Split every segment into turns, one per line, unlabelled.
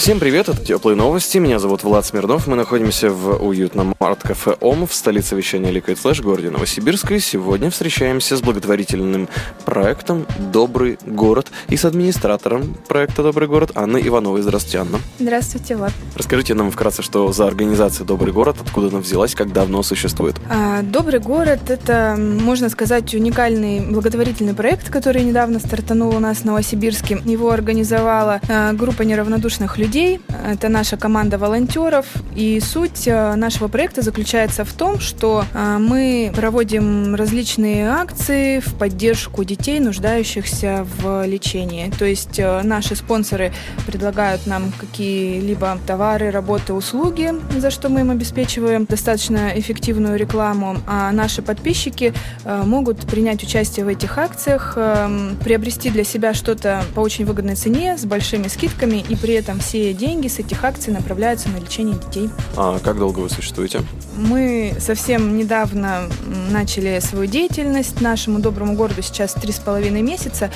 Всем привет, это Теплые новости, меня зовут Влад Смирнов, мы находимся в уютном арт-кафе ОМ в столице вещания Liquid Flash, городе Новосибирск, и сегодня встречаемся с благотворительным проектом «Добрый город» и с администратором проекта «Добрый город» Анной Ивановой. Здравствуйте, Анна.
Здравствуйте, Влад.
Расскажите нам вкратце, что за организация «Добрый город», откуда она взялась, как давно существует.
А, Добрый город – это, можно сказать, уникальный благотворительный проект, который недавно стартанул у нас в Новосибирске. Его организовала а, группа неравнодушных людей, людей. Это наша команда волонтеров. И суть э, нашего проекта заключается в том, что э, мы проводим различные акции в поддержку детей, нуждающихся в лечении. То есть э, наши спонсоры предлагают нам какие-либо товары, работы, услуги, за что мы им обеспечиваем достаточно эффективную рекламу. А наши подписчики могут принять участие в этих акциях, приобрести для себя что-то по очень выгодной цене, с большими скидками, и при этом все деньги с этих акций направляются на лечение детей.
А как долго вы существуете?
Мы совсем недавно начали свою деятельность. Нашему доброму городу сейчас три с половиной месяца,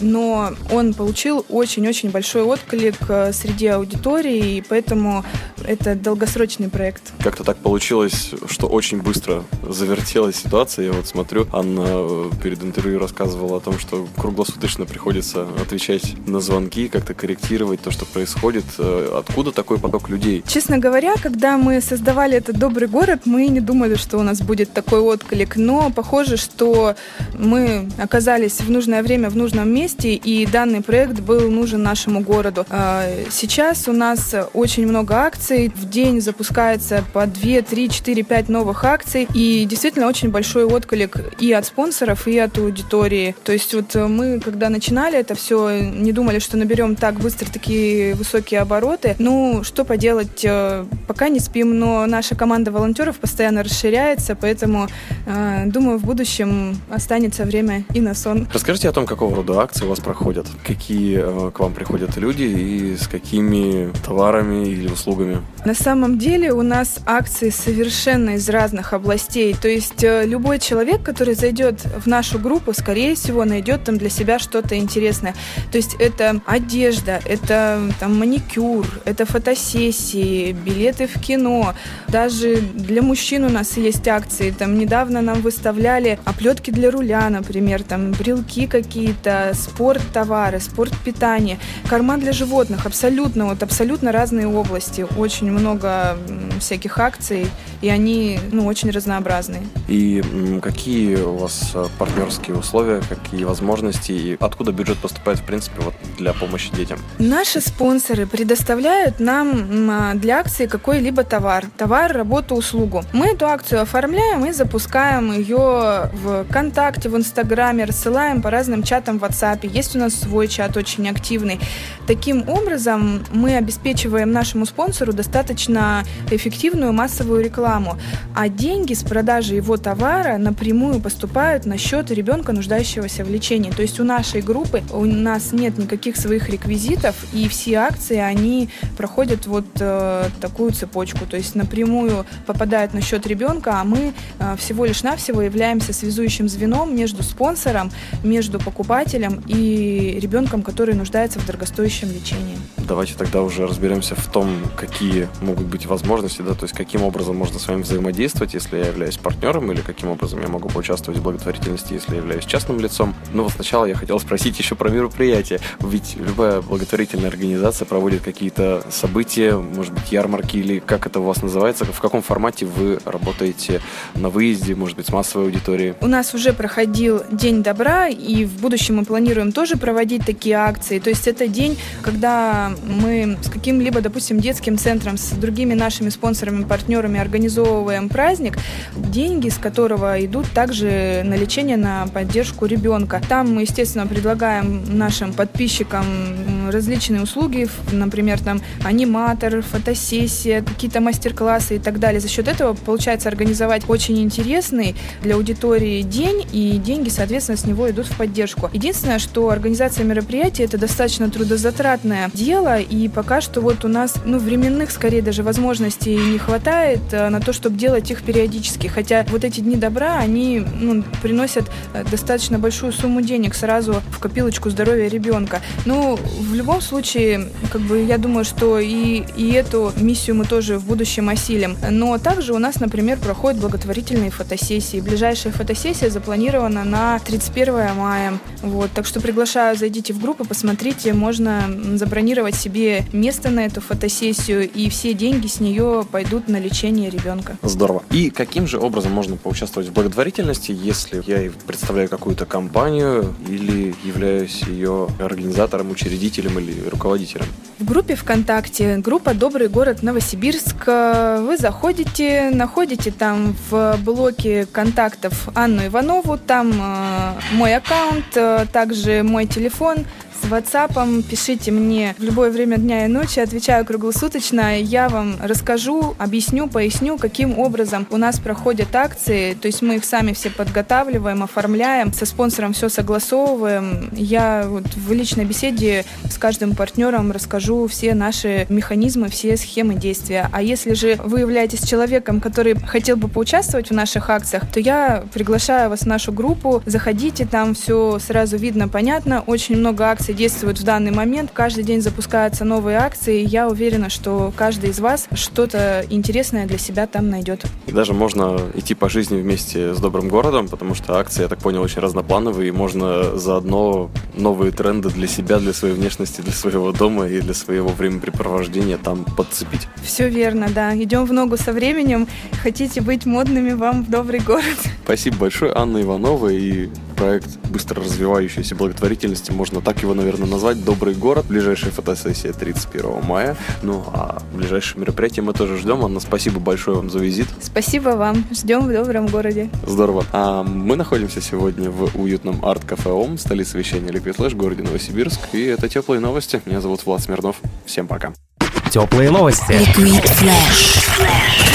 но он получил очень-очень большой отклик э, среди аудитории, и поэтому это долгосрочный проект.
Как-то так получилось, что очень быстро завертелась ситуация. Я вот смотрю, Анна э, перед интервью рассказывала о том, что круглосуточно приходится отвечать на звонки, как-то корректировать то, что происходит. Э, откуда такой поток людей?
Честно говоря, когда мы создавали этот добрый город, мы не думали, что у нас будет такой отклик, но похоже, что мы оказались в нужное время в нужном месте, и данный проект был нужен нашему городу. А, сейчас у нас очень много акций, в день запускается по 2, 3, 4, 5 новых акций, и действительно очень большой отклик и от спонсоров, и от аудитории. То есть вот мы, когда начинали это все, не думали, что наберем так быстро такие высокие обороты. Ну, что поделать, э, пока не спим, но наша команда волонтеров постоянно расширяется, поэтому, э, думаю, в будущем останется время и на сон.
Расскажите о том, какого рода акции у вас проходят, какие э, к вам приходят люди и с какими товарами или услугами.
На самом деле у нас акции совершенно из разных областей, то есть любой человек, который зайдет в нашу группу, скорее всего, найдет там для себя что-то интересное. То есть это одежда, это там маникюр, это фотосессии, билеты в кино. Даже для мужчин у нас есть акции. Там недавно нам выставляли оплетки для руля, например, там брелки какие-то, спорт-товары, спорт-питание, корма для животных. Абсолютно, вот абсолютно разные области. Очень много всяких акций, и они ну, очень разнообразные.
И какие у вас э, партнерские условия, какие возможности, и откуда бюджет поступает, в принципе, вот для помощи детям?
Наши спонсоры предоставляют нам для акции какой-либо товар. Товар, работу, услугу. Мы эту акцию оформляем и запускаем ее в ВКонтакте, в Инстаграме, рассылаем по разным чатам в WhatsApp. Есть у нас свой чат очень активный. Таким образом, мы обеспечиваем нашему спонсору достаточно эффективную массовую рекламу. А деньги с продажи его товара напрямую поступают на счет ребенка, нуждающегося в лечении. То есть у нашей группы у нас нет никаких своих реквизитов, и все акции они проходят вот э, такую цепочку, то есть напрямую попадают на счет ребенка, а мы э, всего лишь навсего являемся связующим звеном между спонсором, между покупателем и ребенком, который нуждается в дорогостоящем лечении.
Давайте тогда уже разберемся в том, какие могут быть возможности, да, то есть каким образом можно с вами взаимодействовать, если я являюсь партнером, или каким образом я могу поучаствовать в благотворительности, если я являюсь частным лицом. Но вот сначала я хотел спросить еще про мероприятие. Ведь любая благотворительная организация проводит какие-то события, может быть, ярмарки или как это у вас называется, в каком формате вы работаете на выезде, может быть, с массовой аудиторией?
У нас уже проходил День добра, и в будущем мы планируем тоже проводить такие акции. То есть это день, когда мы с каким-либо, допустим, детским центром, с другими нашими спонсорами, партнерами организовываем праздник, деньги с которого идут также на лечение, на поддержку ребенка. Там мы, естественно, предлагаем нашим подписчикам различные услуги, например, там аниматор, фотосессия, какие-то мастер-классы и так далее. За счет счет этого получается организовать очень интересный для аудитории день, и деньги, соответственно, с него идут в поддержку. Единственное, что организация мероприятий это достаточно трудозатратное дело, и пока что вот у нас, ну, временных, скорее даже возможностей не хватает э, на то, чтобы делать их периодически. Хотя вот эти дни добра, они ну, приносят э, достаточно большую сумму денег сразу в копилочку здоровья ребенка. Ну, в любом случае, как бы я думаю, что и, и эту миссию мы тоже в будущем осилим. Но также у нас, например, проходят благотворительные фотосессии. Ближайшая фотосессия запланирована на 31 мая. Вот, так что приглашаю, зайдите в группу, посмотрите, можно забронировать себе место на эту фотосессию, и все деньги с нее пойдут на лечение ребенка.
Здорово. И каким же образом можно поучаствовать в благотворительности, если я представляю какую-то компанию или являюсь ее организатором, учредителем или руководителем?
В группе ВКонтакте, группа «Добрый город Новосибирск», вы заходите, находите там в блоке контактов Анну Иванову, там э, мой аккаунт, э, также мой телефон – с WhatsApp, пишите мне в любое время дня и ночи, отвечаю круглосуточно. Я вам расскажу, объясню, поясню, каким образом у нас проходят акции. То есть мы их сами все подготавливаем, оформляем, со спонсором все согласовываем. Я вот в личной беседе с каждым партнером расскажу все наши механизмы, все схемы действия. А если же вы являетесь человеком, который хотел бы поучаствовать в наших акциях, то я приглашаю вас в нашу группу. Заходите, там все сразу видно, понятно. Очень много акций акции действуют в данный момент. Каждый день запускаются новые акции. И я уверена, что каждый из вас что-то интересное для себя там найдет.
И даже можно идти по жизни вместе с добрым городом, потому что акции, я так понял, очень разноплановые, и можно заодно новые тренды для себя, для своей внешности, для своего дома и для своего времяпрепровождения там подцепить.
Все верно, да. Идем в ногу со временем. Хотите быть модными вам в добрый город.
Спасибо большое, Анна Иванова и проект быстро развивающейся благотворительности, можно так его, наверное, назвать, «Добрый город». Ближайшая фотосессия 31 мая. Ну, а ближайшее мероприятие мы тоже ждем. Анна, спасибо большое вам за визит.
Спасибо вам. Ждем в добром городе.
Здорово. А мы находимся сегодня в уютном арт-кафе ОМ, столице вещания Liquid Flash, городе Новосибирск. И это «Теплые новости». Меня зовут Влад Смирнов. Всем пока.
Теплые новости. Liquid Flash.